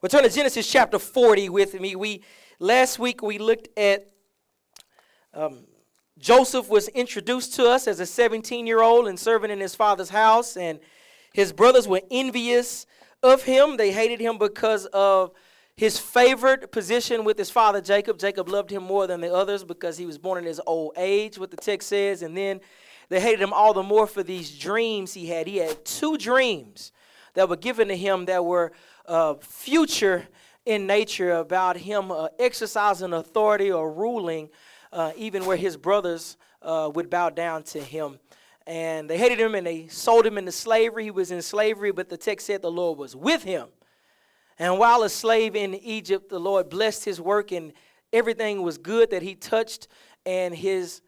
Well, turn to Genesis chapter 40 with me. We last week we looked at um, Joseph was introduced to us as a 17 year old and serving in his father's house, and his brothers were envious of him. They hated him because of his favored position with his father Jacob. Jacob loved him more than the others because he was born in his old age, what the text says, and then they hated him all the more for these dreams he had. He had two dreams that were given to him that were uh, future in nature about him uh, exercising authority or ruling, uh, even where his brothers uh, would bow down to him. And they hated him and they sold him into slavery. He was in slavery, but the text said the Lord was with him. And while a slave in Egypt, the Lord blessed his work and everything was good that he touched. And his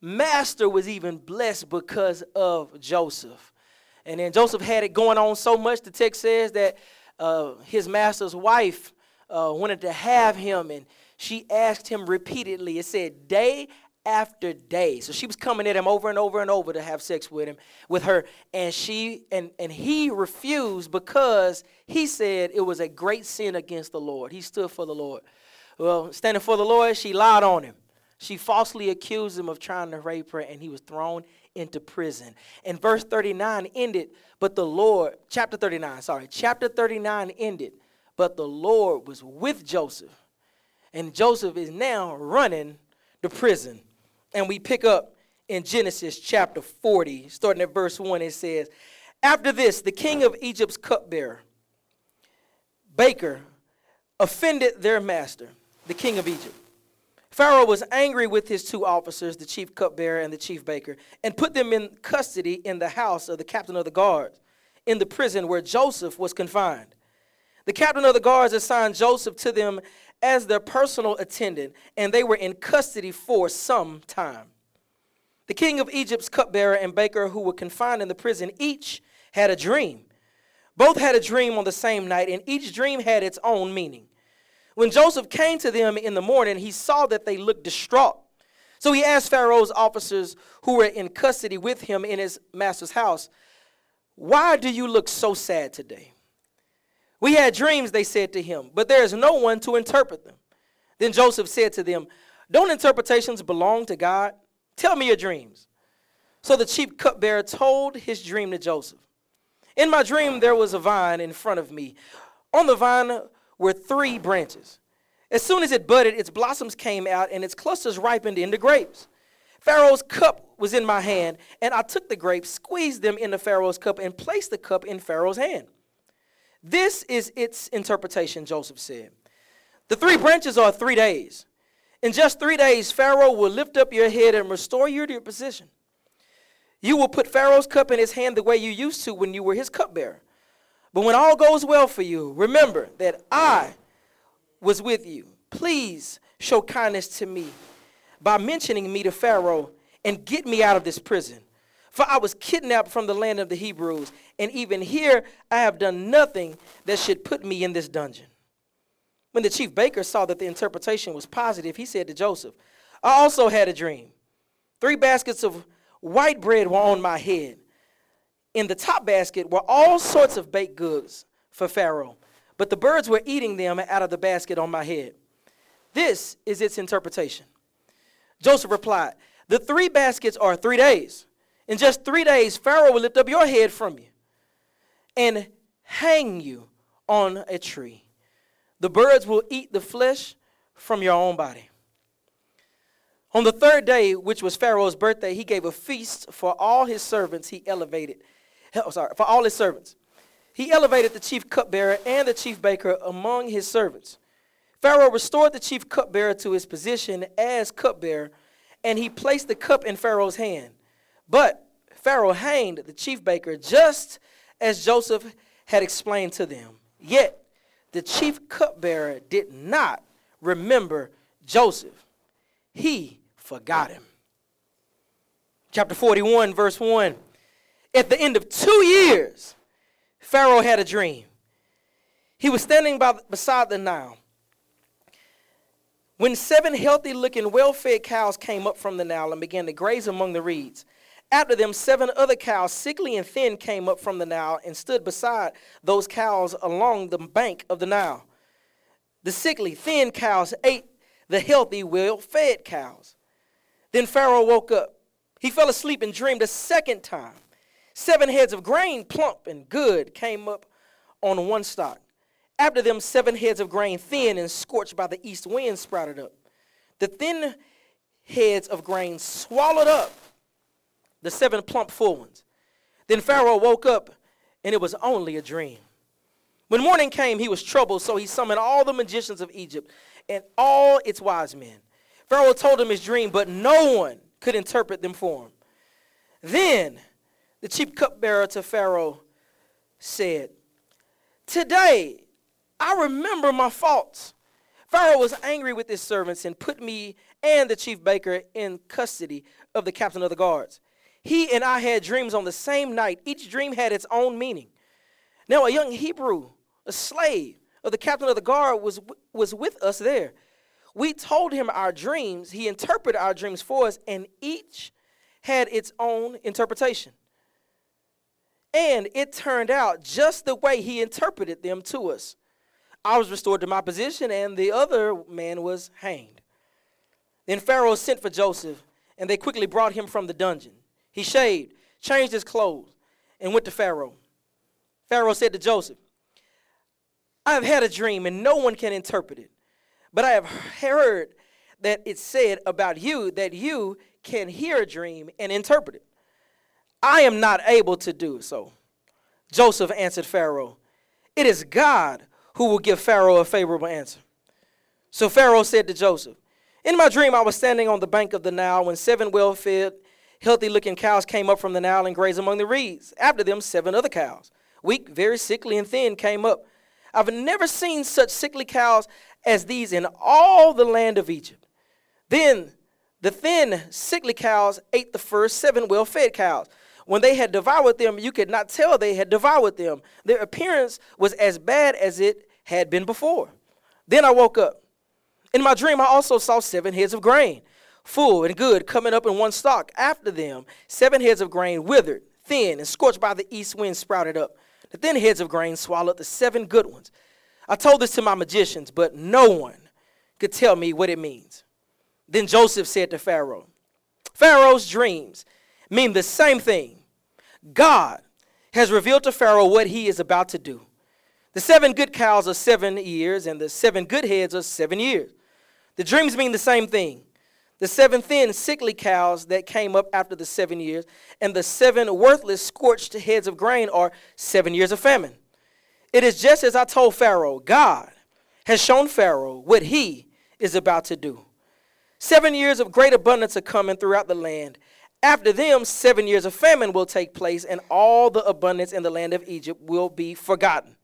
master was even blessed because of Joseph. And then Joseph had it going on so much, the text says that uh, his master's wife uh, wanted to have him, and she asked him repeatedly. It said, day after day. So she was coming at him over and over and over to have sex with him, with her, and she and and he refused because he said it was a great sin against the Lord. He stood for the Lord. Well, standing for the Lord, she lied on him. She falsely accused him of trying to rape her, and he was thrown into prison. And verse 39 ended, but the Lord, chapter 39, sorry, chapter 39 ended, but the Lord was with Joseph. And Joseph is now running the prison. And we pick up in Genesis chapter 40, starting at verse 1, it says, After this, the king of Egypt's cupbearer, Baker, offended their master, the king of Egypt. Pharaoh was angry with his two officers, the chief cupbearer and the chief baker, and put them in custody in the house of the captain of the guards, in the prison where Joseph was confined. The captain of the guards assigned Joseph to them as their personal attendant, and they were in custody for some time. The king of Egypt's cupbearer and baker, who were confined in the prison, each had a dream. Both had a dream on the same night, and each dream had its own meaning. When Joseph came to them in the morning, he saw that they looked distraught. So he asked Pharaoh's officers who were in custody with him in his master's house, Why do you look so sad today? We had dreams, they said to him, but there is no one to interpret them. Then Joseph said to them, Don't interpretations belong to God? Tell me your dreams. So the chief cupbearer told his dream to Joseph. In my dream, there was a vine in front of me. On the vine were three branches. As soon as it budded, its blossoms came out and its clusters ripened into grapes. Pharaoh's cup was in my hand, and I took the grapes, squeezed them into Pharaoh's cup, and placed the cup in Pharaoh's hand. This is its interpretation, Joseph said. The three branches are three days. In just three days, Pharaoh will lift up your head and restore you to your position. You will put Pharaoh's cup in his hand the way you used to when you were his cupbearer. But when all goes well for you, remember that I was with you. Please show kindness to me by mentioning me to Pharaoh and get me out of this prison. For I was kidnapped from the land of the Hebrews, and even here I have done nothing that should put me in this dungeon. When the chief baker saw that the interpretation was positive, he said to Joseph, I also had a dream. Three baskets of white bread were on my head in the top basket were all sorts of baked goods for Pharaoh, but the birds were eating them out of the basket on my head. This is its interpretation. Joseph replied, The three baskets are three days. In just three days, Pharaoh will lift up your head from you and hang you on a tree. The birds will eat the flesh from your own body. On the third day, which was Pharaoh's birthday, he gave a feast for all his servants he elevated sorry, for all his servants. He elevated the chief cupbearer and the chief baker among his servants. Pharaoh restored the chief cupbearer to his position as cupbearer, and he placed the cup in Pharaoh's hand. But Pharaoh hanged the chief baker just as Joseph had explained to them. Yet the chief cupbearer did not remember Joseph, he forgot him. Chapter 41, verse 1. At the end of two years, Pharaoh had a dream. He was standing by, beside the Nile. When seven healthy looking, well fed cows came up from the Nile and began to graze among the reeds, after them, seven other cows, sickly and thin, came up from the Nile and stood beside those cows along the bank of the Nile. The sickly, thin cows ate the healthy, well fed cows. Then Pharaoh woke up. He fell asleep and dreamed a second time. Seven heads of grain, plump and good, came up on one stalk. After them, seven heads of grain, thin and scorched by the east wind, sprouted up. The thin heads of grain swallowed up the seven plump full ones. Then Pharaoh woke up, and it was only a dream. When morning came, he was troubled, so he summoned all the magicians of Egypt and all its wise men. Pharaoh told him his dream, but no one could interpret them for him. Then the chief cupbearer to Pharaoh said, Today I remember my faults. Pharaoh was angry with his servants and put me and the chief baker in custody of the captain of the guards. He and I had dreams on the same night. Each dream had its own meaning. Now, a young Hebrew, a slave of the captain of the guard, was, was with us there. We told him our dreams. He interpreted our dreams for us, and each had its own interpretation. And it turned out just the way he interpreted them to us. I was restored to my position, and the other man was hanged. Then Pharaoh sent for Joseph, and they quickly brought him from the dungeon. He shaved, changed his clothes, and went to Pharaoh. Pharaoh said to Joseph, I have had a dream, and no one can interpret it. But I have heard that it said about you that you can hear a dream and interpret it. I am not able to do so. Joseph answered Pharaoh, It is God who will give Pharaoh a favorable answer. So Pharaoh said to Joseph, In my dream, I was standing on the bank of the Nile when seven well fed, healthy looking cows came up from the Nile and grazed among the reeds. After them, seven other cows, weak, very sickly, and thin, came up. I've never seen such sickly cows as these in all the land of Egypt. Then the thin, sickly cows ate the first seven well fed cows. When they had devoured them, you could not tell they had devoured them. Their appearance was as bad as it had been before. Then I woke up. In my dream, I also saw seven heads of grain, full and good, coming up in one stalk. After them, seven heads of grain withered, thin, and scorched by the east wind sprouted up. The thin heads of grain swallowed the seven good ones. I told this to my magicians, but no one could tell me what it means. Then Joseph said to Pharaoh, Pharaoh's dreams mean the same thing. God has revealed to Pharaoh what he is about to do. The seven good cows are seven years, and the seven good heads are seven years. The dreams mean the same thing. The seven thin, sickly cows that came up after the seven years, and the seven worthless, scorched heads of grain are seven years of famine. It is just as I told Pharaoh God has shown Pharaoh what he is about to do. Seven years of great abundance are coming throughout the land. After them, seven years of famine will take place, and all the abundance in the land of Egypt will be forgotten.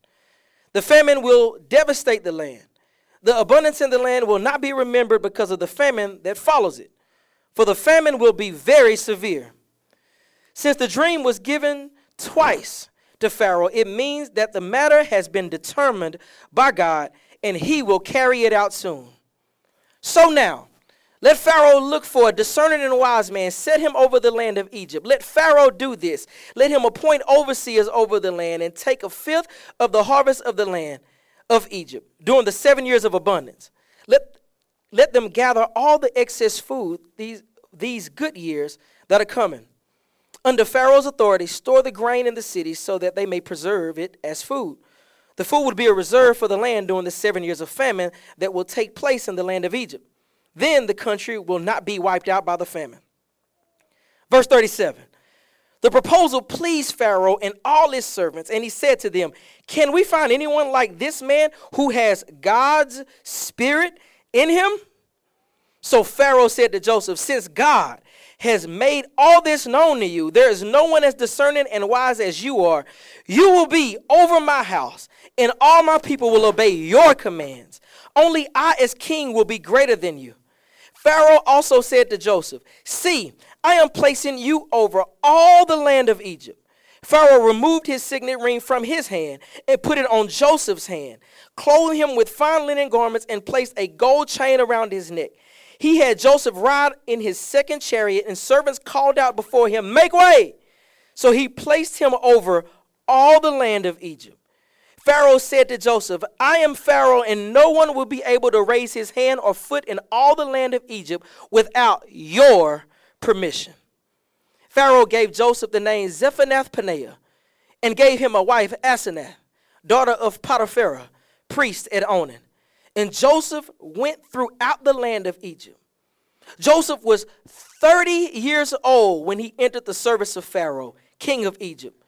The famine will devastate the land. The abundance in the land will not be remembered because of the famine that follows it, for the famine will be very severe. Since the dream was given twice, to Pharaoh, it means that the matter has been determined by God and he will carry it out soon. So now, let Pharaoh look for a discerning and wise man, set him over the land of Egypt. Let Pharaoh do this. Let him appoint overseers over the land and take a fifth of the harvest of the land of Egypt during the seven years of abundance. Let, let them gather all the excess food these, these good years that are coming under Pharaoh's authority, store the grain in the city so that they may preserve it as food. The food would be a reserve for the land during the seven years of famine that will take place in the land of Egypt. Then the country will not be wiped out by the famine. Verse 37 The proposal pleased Pharaoh and all his servants, and he said to them, Can we find anyone like this man who has God's spirit in him? So Pharaoh said to Joseph, Since God has made all this known to you. There is no one as discerning and wise as you are. You will be over my house, and all my people will obey your commands. Only I, as king, will be greater than you. Pharaoh also said to Joseph, See, I am placing you over all the land of Egypt. Pharaoh removed his signet ring from his hand and put it on Joseph's hand, clothed him with fine linen garments, and placed a gold chain around his neck. He had Joseph ride in his second chariot, and servants called out before him, Make way! So he placed him over all the land of Egypt. Pharaoh said to Joseph, I am Pharaoh, and no one will be able to raise his hand or foot in all the land of Egypt without your permission. Pharaoh gave Joseph the name Zaphenath Paneah and gave him a wife, Asenath, daughter of Potiphar, priest at Onan. And Joseph went throughout the land of Egypt. Joseph was 30 years old when he entered the service of Pharaoh, king of Egypt.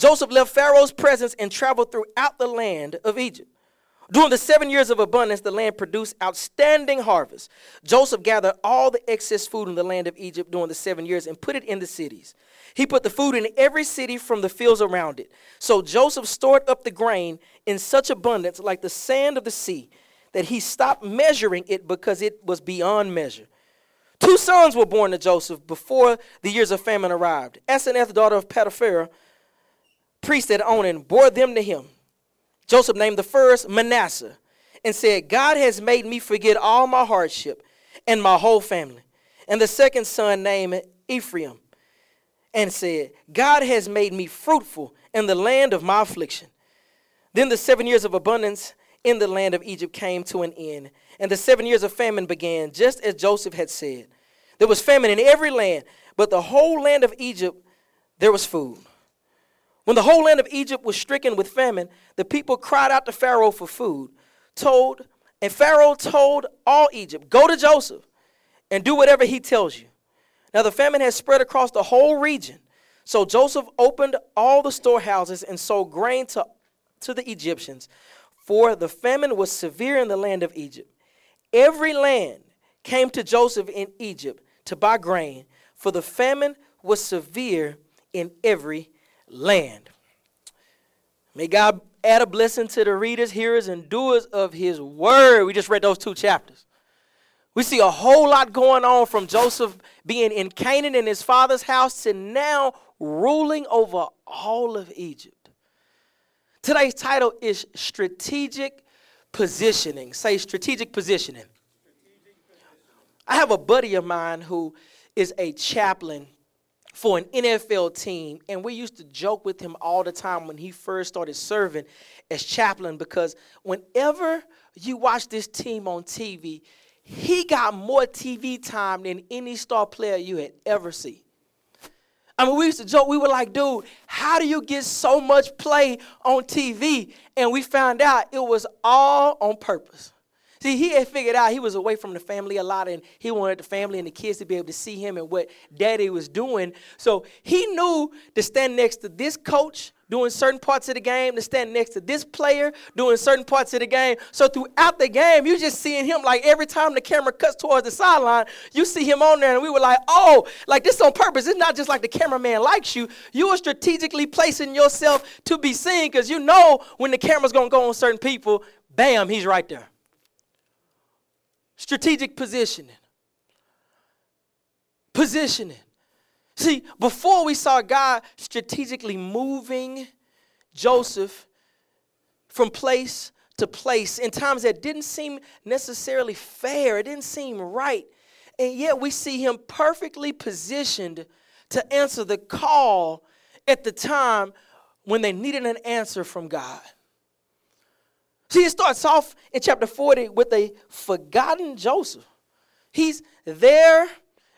Joseph left Pharaoh's presence and traveled throughout the land of Egypt. During the seven years of abundance, the land produced outstanding harvests. Joseph gathered all the excess food in the land of Egypt during the seven years and put it in the cities. He put the food in every city from the fields around it. So Joseph stored up the grain in such abundance, like the sand of the sea, that he stopped measuring it because it was beyond measure. Two sons were born to Joseph before the years of famine arrived. Asenath, daughter of Potiphar, priest at Onan, bore them to him. Joseph named the first Manasseh and said, God has made me forget all my hardship and my whole family. And the second son named Ephraim and said, God has made me fruitful in the land of my affliction. Then the seven years of abundance in the land of Egypt came to an end, and the seven years of famine began, just as Joseph had said. There was famine in every land, but the whole land of Egypt there was food. When the whole land of Egypt was stricken with famine, the people cried out to Pharaoh for food. Told, and Pharaoh told all Egypt, Go to Joseph and do whatever he tells you. Now the famine had spread across the whole region. So Joseph opened all the storehouses and sold grain to, to the Egyptians, for the famine was severe in the land of Egypt. Every land came to Joseph in Egypt to buy grain, for the famine was severe in every land. May God add a blessing to the readers, hearers, and doers of his word. We just read those two chapters. We see a whole lot going on from Joseph being in Canaan in his father's house to now ruling over all of Egypt. Today's title is Strategic Positioning. Say strategic positioning. I have a buddy of mine who is a chaplain for an NFL team, and we used to joke with him all the time when he first started serving as chaplain because whenever you watch this team on TV, he got more TV time than any star player you had ever seen. I mean, we used to joke, we were like, dude, how do you get so much play on TV? And we found out it was all on purpose. See, he had figured out he was away from the family a lot and he wanted the family and the kids to be able to see him and what daddy was doing. So he knew to stand next to this coach doing certain parts of the game, to stand next to this player doing certain parts of the game. So throughout the game, you're just seeing him like every time the camera cuts towards the sideline, you see him on there, and we were like, oh, like this on purpose. It's not just like the cameraman likes you. You are strategically placing yourself to be seen because you know when the camera's gonna go on certain people, bam, he's right there. Strategic positioning. Positioning. See, before we saw God strategically moving Joseph from place to place in times that didn't seem necessarily fair, it didn't seem right. And yet we see him perfectly positioned to answer the call at the time when they needed an answer from God. See, it starts off in chapter 40 with a forgotten Joseph. He's there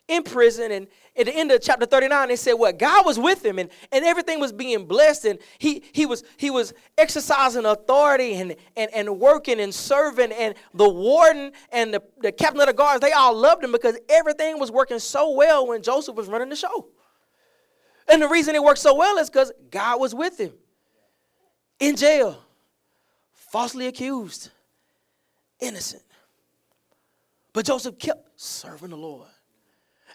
in prison, and at the end of chapter 39, they said what God was with him and, and everything was being blessed, and he he was he was exercising authority and, and, and working and serving, and the warden and the, the captain of the guards, they all loved him because everything was working so well when Joseph was running the show. And the reason it worked so well is because God was with him in jail falsely accused, innocent. But Joseph kept serving the Lord.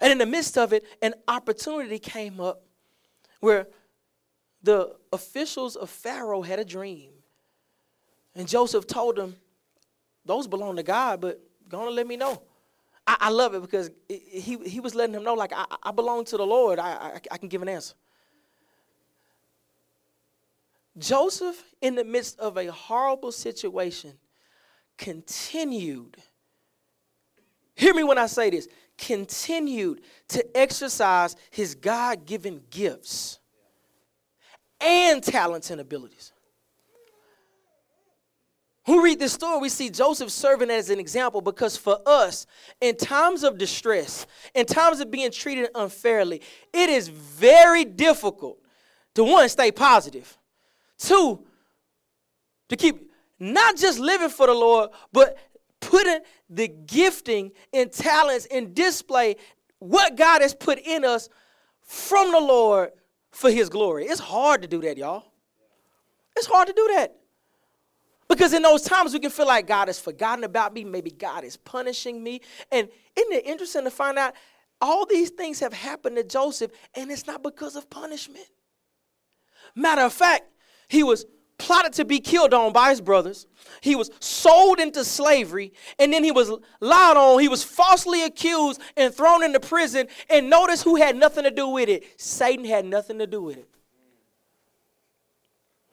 And in the midst of it, an opportunity came up where the officials of Pharaoh had a dream. And Joseph told them, Those belong to God, but gonna let me know. I, I love it because it, he, he was letting him know, like, I, I belong to the Lord. I, I, I can give an answer. Joseph, in the midst of a horrible situation, continued. Hear me when I say this continued to exercise his God given gifts and talents and abilities. Who read this story, we see Joseph serving as an example because for us, in times of distress, in times of being treated unfairly, it is very difficult to one, stay positive, two, to keep not just living for the Lord, but putting the gifting and talents and display what God has put in us from the Lord for his glory. It's hard to do that, y'all. It's hard to do that. Because in those times we can feel like God has forgotten about me, maybe God is punishing me. And isn't it interesting to find out all these things have happened to Joseph and it's not because of punishment. Matter of fact, he was plotted to be killed on by his brothers. He was sold into slavery, and then he was lied on. He was falsely accused and thrown into prison. And notice who had nothing to do with it Satan had nothing to do with it.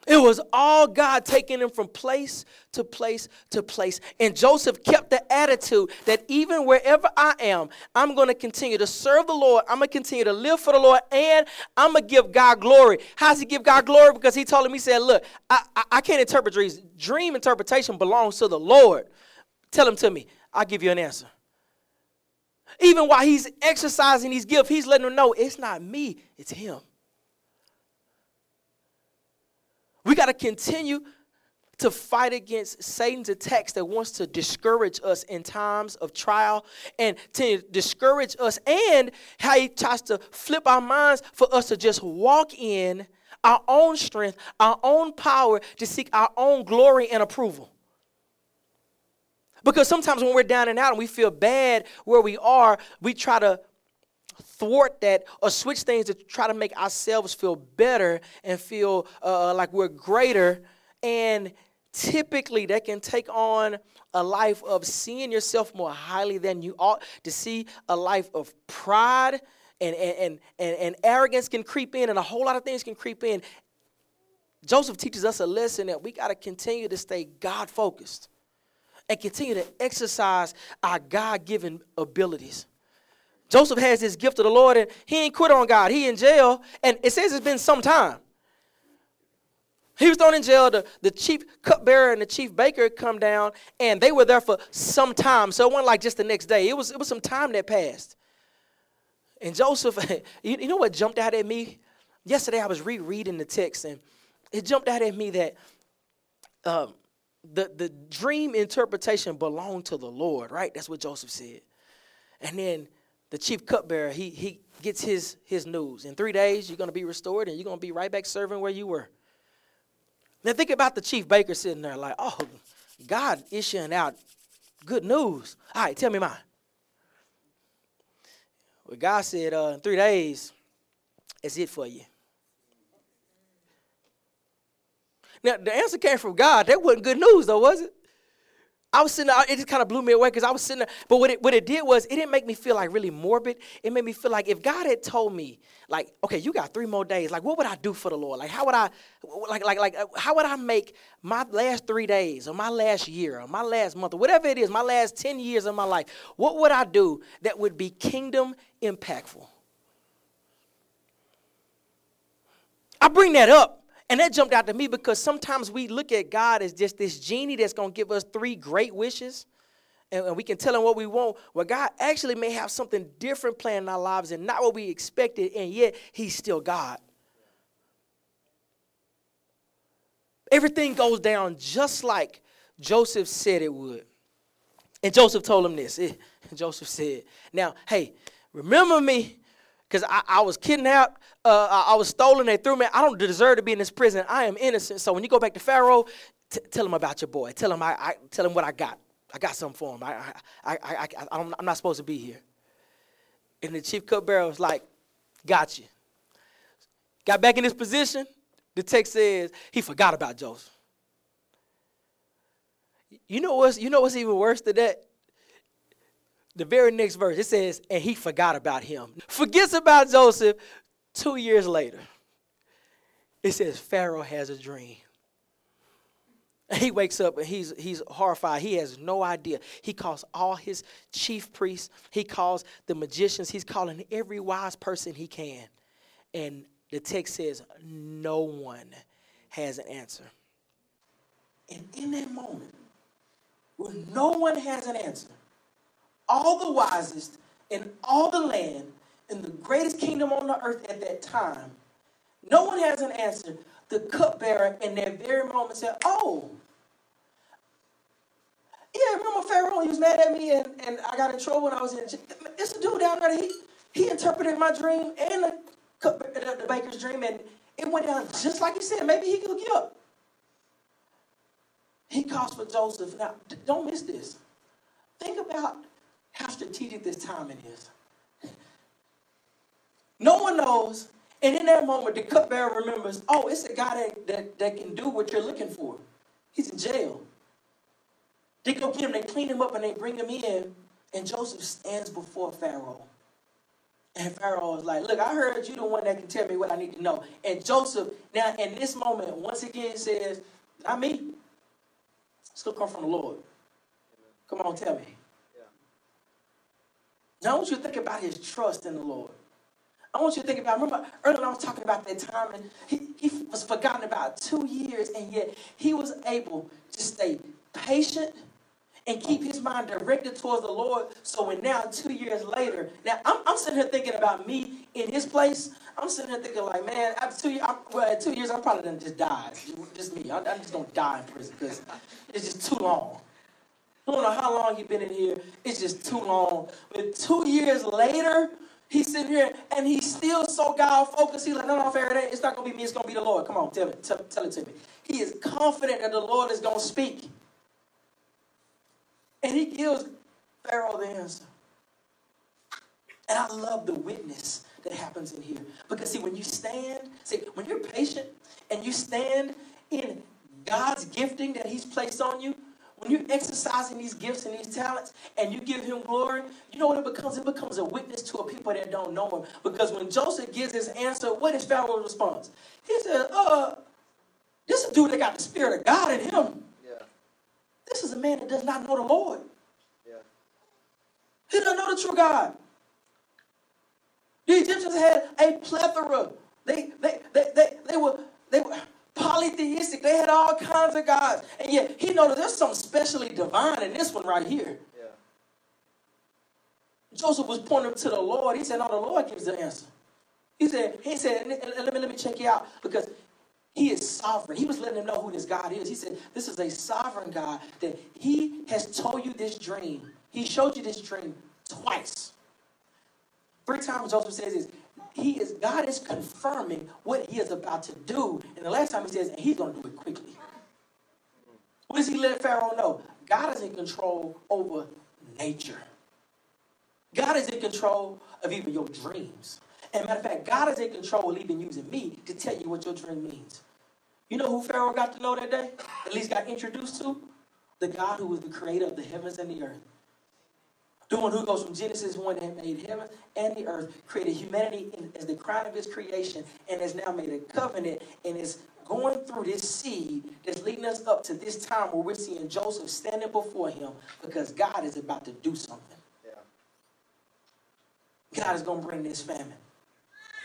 It was all God taking him from place to place to place. And Joseph kept the attitude that even wherever I am, I'm going to continue to serve the Lord. I'm going to continue to live for the Lord and I'm going to give God glory. How's he give God glory? Because he told him, he said, Look, I, I, I can't interpret dreams. Dream interpretation belongs to the Lord. Tell him to me. I'll give you an answer. Even while he's exercising these gifts, he's letting them know it's not me, it's him. We got to continue to fight against Satan's attacks that wants to discourage us in times of trial and to discourage us, and how he tries to flip our minds for us to just walk in our own strength, our own power to seek our own glory and approval. Because sometimes when we're down and out and we feel bad where we are, we try to thwart that or switch things to try to make ourselves feel better and feel uh, uh, like we're greater. And typically that can take on a life of seeing yourself more highly than you ought, to see a life of pride and, and, and, and arrogance can creep in, and a whole lot of things can creep in. Joseph teaches us a lesson that we got to continue to stay God focused and continue to exercise our God given abilities. Joseph has this gift of the Lord and he ain't quit on God. He in jail and it says it's been some time. He was thrown in jail. The, the chief cupbearer and the chief baker come down, and they were there for some time. So it wasn't like just the next day. It was, it was some time that passed. And Joseph, you, you know what jumped out at me? Yesterday I was rereading the text, and it jumped out at me that um, the, the dream interpretation belonged to the Lord, right? That's what Joseph said. And then the chief cupbearer, he, he gets his, his news. In three days, you're going to be restored and you're going to be right back serving where you were. Now, think about the chief baker sitting there like, oh, God issuing out good news. All right, tell me mine. Well, God said, uh, in three days, it's it for you. Now, the answer came from God. That wasn't good news, though, was it? I was sitting there, it just kind of blew me away because I was sitting there. But what it, what it did was, it didn't make me feel like really morbid. It made me feel like if God had told me, like, okay, you got three more days, like, what would I do for the Lord? Like, how would I, like, like, like, uh, how would I make my last three days or my last year or my last month or whatever it is, my last 10 years of my life, what would I do that would be kingdom impactful? I bring that up and that jumped out to me because sometimes we look at God as just this genie that's going to give us three great wishes and we can tell him what we want. Well, God actually may have something different planned in our lives and not what we expected, and yet He's still God. Everything goes down just like Joseph said it would. And Joseph told him this. Joseph said, Now, hey, remember me because I, I, was kidnapped, uh, I was stolen, they threw me. I don't deserve to be in this prison. I am innocent. So when you go back to Pharaoh, t- tell him about your boy. Tell him I, I, tell him what I got. I got something for him. I, I, I, I, I'm not supposed to be here. And the chief cupbearer was like, got you. Got back in this position. The text says he forgot about Joseph. You know what's you know what's even worse than that? The very next verse, it says, and he forgot about him. Forgets about Joseph two years later. It says, Pharaoh has a dream. He wakes up and he's, he's horrified. He has no idea. He calls all his chief priests, he calls the magicians, he's calling every wise person he can. And the text says, no one has an answer. And in that moment, where no one has an answer. All the wisest in all the land, in the greatest kingdom on the earth at that time, no one has an answer. The cupbearer in that very moment said, Oh, yeah, remember Pharaoh? He was mad at me and, and I got in trouble when I was in. It's a dude down there. He, he interpreted my dream and the, the, the baker's dream, and it went down just like he said. Maybe he could get up. He calls for Joseph. Now, don't miss this. Think about how strategic this timing is. No one knows. And in that moment, the cupbearer remembers, oh, it's a guy that, that, that can do what you're looking for. He's in jail. They go get him, they clean him up, and they bring him in. And Joseph stands before Pharaoh. And Pharaoh is like, Look, I heard you the one that can tell me what I need to know. And Joseph, now in this moment, once again says, Not me. It's going to come from the Lord. Come on, tell me. Now I want you to think about his trust in the Lord. I want you to think about, remember earlier I was talking about that time and he, he was forgotten about two years and yet he was able to stay patient and keep his mind directed towards the Lord. So when now, two years later, now I'm, I'm sitting here thinking about me in his place. I'm sitting here thinking like, man, after two, I'm, well, two years, I'm probably gonna just die. Just me. I'm, I'm just gonna die in prison because it's just too long. I don't know how long he's been in here. It's just too long. But two years later, he's sitting here and he's still so God focused. He's like, no, no, Faraday, it's not gonna be me. It's gonna be the Lord. Come on, tell me, tell, tell it to me. He is confident that the Lord is gonna speak. And he gives Pharaoh the answer. And I love the witness that happens in here. Because see, when you stand, see, when you're patient and you stand in God's gifting that He's placed on you, when you're exercising these gifts and these talents and you give him glory, you know what it becomes? It becomes a witness to a people that don't know him. Because when Joseph gives his answer, what is Pharaoh's response? He said, uh, this is a dude that got the spirit of God in him. This is a man that does not know the Lord. Yeah. He doesn't know the true God. The Egyptians had a plethora. They, they, they, they, they were they were polytheistic. They had all kinds of gods. And yet he noticed there's something specially divine in this one right here. Yeah. Joseph was pointing to the Lord. He said, No, the Lord gives the answer. He said, he said, let me let me check you out. Because he is sovereign. He was letting him know who this God is. He said, This is a sovereign God that He has told you this dream. He showed you this dream twice. Three times Joseph says this. He is God is confirming what he is about to do. And the last time he says, he's gonna do it quickly. What does he let Pharaoh know? God is in control over nature. God is in control of even your dreams. And matter of fact, God is in control of even using me to tell you what your dream means. You know who Pharaoh got to know that day? At least got introduced to? The God who was the creator of the heavens and the earth. The one who goes from Genesis 1 and made heaven and the earth, created humanity as the crown of his creation, and has now made a covenant and is going through this seed that's leading us up to this time where we're seeing Joseph standing before him because God is about to do something. Yeah. God is going to bring this famine.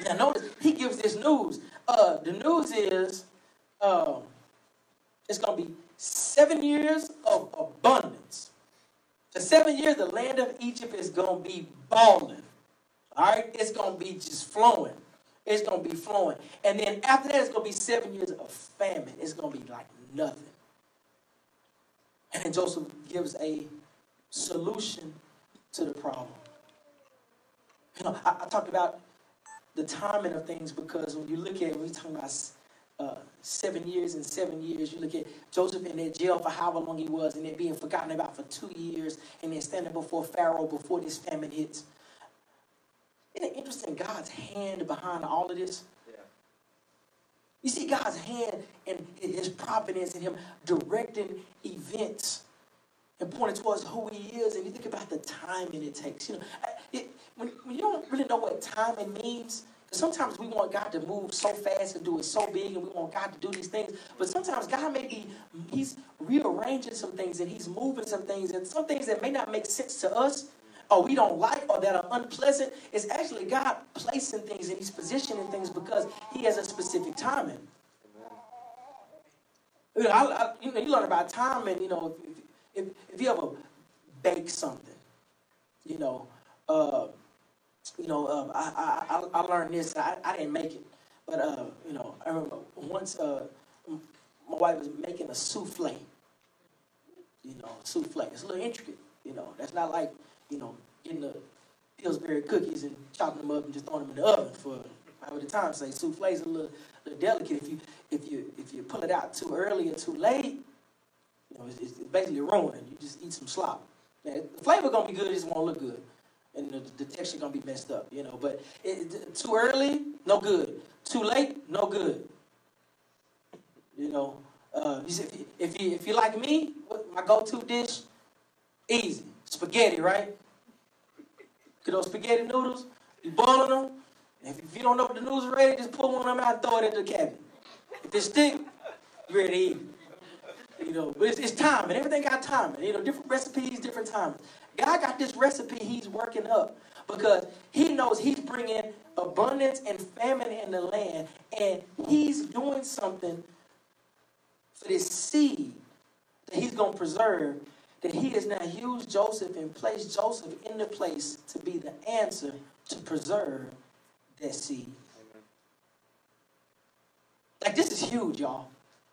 Now notice he gives this news. Uh, the news is uh, it's going to be seven years of abundance. For seven years, the land of Egypt is going to be balling. All right, it's going to be just flowing. It's going to be flowing, and then after that, it's going to be seven years of famine. It's going to be like nothing. And then Joseph gives a solution to the problem. You know, I, I talked about the timing of things because when you look at when we're talking about uh, seven years and seven years, you look at Joseph in that jail for however long he was, and then being forgotten about for two years, and then standing before Pharaoh before this famine hits. Isn't it interesting God's hand behind all of this? Yeah. You see God's hand and his providence and him directing events and pointing towards who he is, and you think about the timing it takes. You know, it, when, when you don't really know what timing means, sometimes we want God to move so fast and do it so big, and we want God to do these things. But sometimes God may be, He's rearranging some things and He's moving some things, and some things that may not make sense to us or we don't like or that are unpleasant. It's actually God placing things and He's positioning things because He has a specific timing. You know, I, I, you know, you learn about time, and you know, if, if you ever bake something, you know, uh, you know, uh, I, I, I learned this. I, I didn't make it, but uh, you know, I remember once uh, my wife was making a souffle. You know, souffle. It's a little intricate. You know, that's not like you know getting the Pillsbury cookies and chopping them up and just throwing them in the oven for however the time say. Souffle is a little, little delicate. If you if you if you pull it out too early or too late, you know, it's, it's basically ruined. You just eat some slop. The flavor gonna be good, it just won't look good and the, texture gonna be messed up, you know. But it, too early, no good. Too late, no good. You know, uh, if, you, if you if you like me, my go-to dish, easy spaghetti, right? Get those spaghetti noodles, you boiling them. If, if you don't know if the noodles are ready, just pull one of them out throw it into the cabinet. If it stick, you're ready to eat. You know, but it's, it's time, and everything got time. You know, different recipes, different times. God got this recipe he's working up because he knows he's bringing abundance and famine in the land, and he's doing something for this seed that he's going to preserve. That he has now used Joseph and placed Joseph in the place to be the answer to preserve that seed. Like, this is huge, y'all.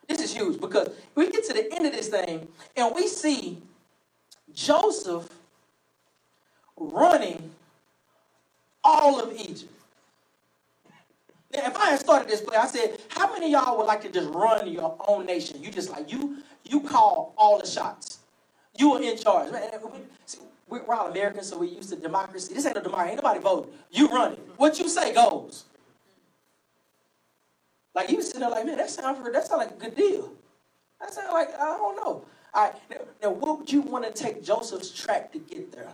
This is huge because we get to the end of this thing and we see Joseph running all of Egypt. Now, if I had started this play, I said, how many y'all would like to just run your own nation? You just like, you you call all the shots. You are in charge. See, we're all Americans, so we're used to democracy. This ain't no democracy. Ain't nobody voting. You run it. What you say goes. Like you sitting there like, man, that sounds that sounds like a good deal. That sounds like I don't know. All right, now, now what would you want to take Joseph's track to get there?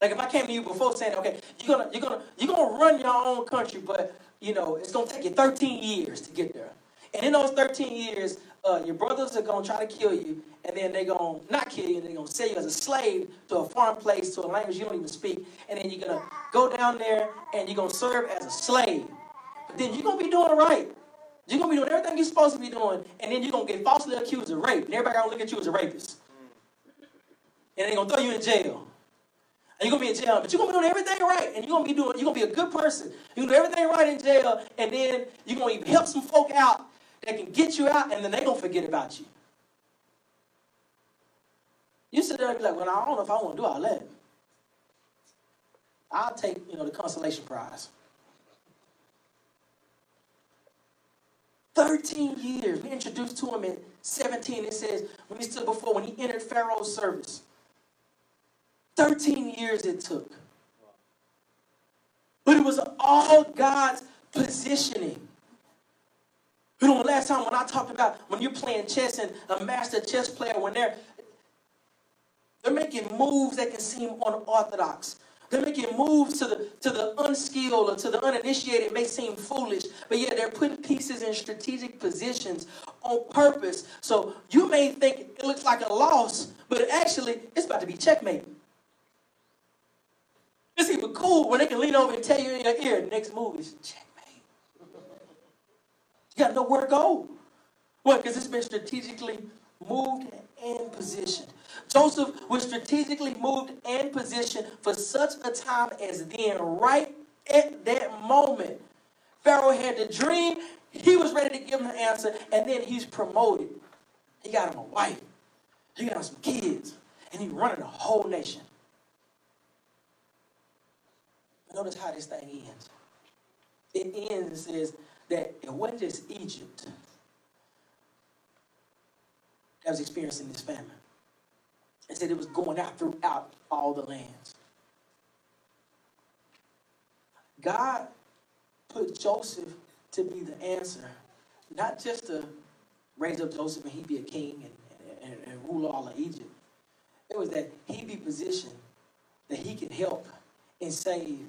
Like if I came to you before saying, okay, you're gonna you're gonna you're gonna run your own country, but you know it's gonna take you 13 years to get there. And in those 13 years, uh, your brothers are gonna try to kill you, and then they're gonna not kill you, and they're gonna sell you as a slave to a foreign place, to a language you don't even speak, and then you're gonna go down there and you're gonna serve as a slave. But then you're gonna be doing right. You're gonna be doing everything you're supposed to be doing, and then you're gonna get falsely accused of rape, and everybody gonna look at you as a rapist. And they're gonna throw you in jail. And you're gonna be in jail, but you're gonna be doing everything right, and you're gonna be doing, you're gonna be a good person. You're gonna do everything right in jail, and then you're gonna help some folk out that can get you out, and then they're gonna forget about you. You sit there and be like, well, I don't know if I want to do all that. I'll take, you know, the consolation prize. 13 years. We introduced to him in 17. It says, when he stood before, when he entered Pharaoh's service. 13 years it took. But it was all God's positioning. You know, last time when I talked about when you're playing chess and a master chess player, when they're they're making moves that can seem unorthodox. They're making moves to the to the unskilled or to the uninitiated may seem foolish, but yet they're putting pieces in strategic positions on purpose. So you may think it looks like a loss, but actually it's about to be checkmate. It's even cool when they can lean over and tell you in your ear, next move is checkmate. You gotta know where to go. What? Because it's been strategically moved and positioned. Joseph was strategically moved and positioned for such a time as then, right at that moment. Pharaoh had the dream, he was ready to give him the answer, and then he's promoted. He got him a wife, he got him some kids, and he's running a whole nation. Notice how this thing ends. It ends and says that it wasn't just Egypt that was experiencing this famine. It said it was going out throughout all the lands. God put Joseph to be the answer, not just to raise up Joseph and he be a king and, and, and rule all of Egypt. It was that he be positioned that he could help and save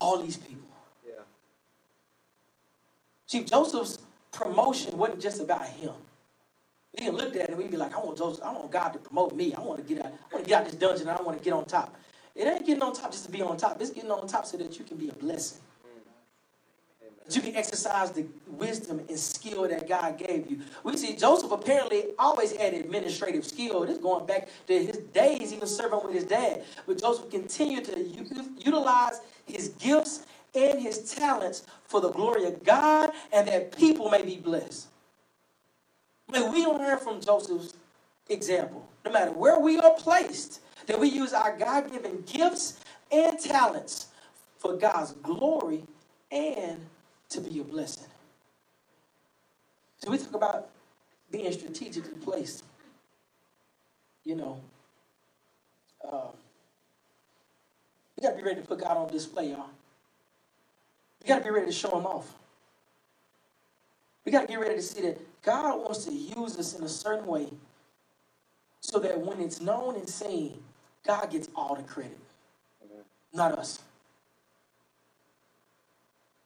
all these people. Yeah. See, Joseph's promotion wasn't just about him. We can look at it and we'd be like, I want Joseph, I want God to promote me. I want to get out, I want to get out this dungeon and I want to get on top. It ain't getting on top just to be on top. It's getting on top so that you can be a blessing. That you can exercise the wisdom and skill that God gave you. We see Joseph apparently always had administrative skill. This going back to his days, even serving with his dad. But Joseph continued to utilize his gifts and his talents for the glory of God and that people may be blessed. May we learn from Joseph's example. No matter where we are placed, that we use our God given gifts and talents for God's glory and to be a blessing. So we talk about being strategically placed. You know, uh, we got to be ready to put God on display, y'all. We got to be ready to show Him off. We got to get ready to see that God wants to use us in a certain way so that when it's known and seen, God gets all the credit, not us.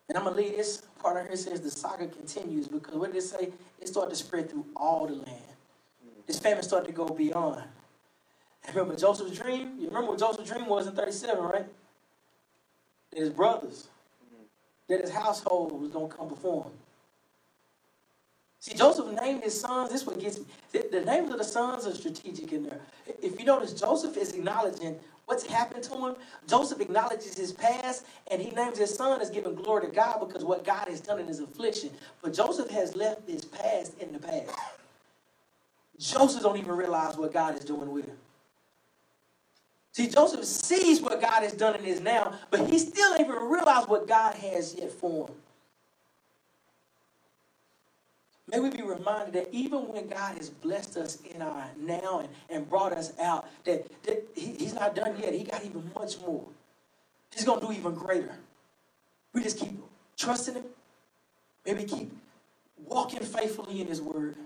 And I'm to leave this part of here says the saga continues because what did it say? It started to spread through all the land. This famine started to go beyond. Remember Joseph's dream? You remember what Joseph's dream was in 37, right? That his brothers, that his household was going to come before him. See, Joseph named his sons. This what gets me. The names of the sons are strategic in there. If you notice, Joseph is acknowledging what's happened to him. Joseph acknowledges his past, and he names his son as giving glory to God because what God has done in his affliction. But Joseph has left his past in the past. Joseph don't even realize what God is doing with him. See, Joseph sees what God has done in his now, but he still ain't even realize what God has yet for him. May we be reminded that even when God has blessed us in our now and, and brought us out, that, that he, He's not done yet. He got even much more. He's going to do even greater. We just keep trusting Him. Maybe keep walking faithfully in His Word.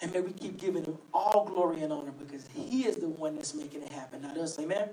And may we keep giving Him all glory and honor because He is the one that's making it happen, not us. Amen.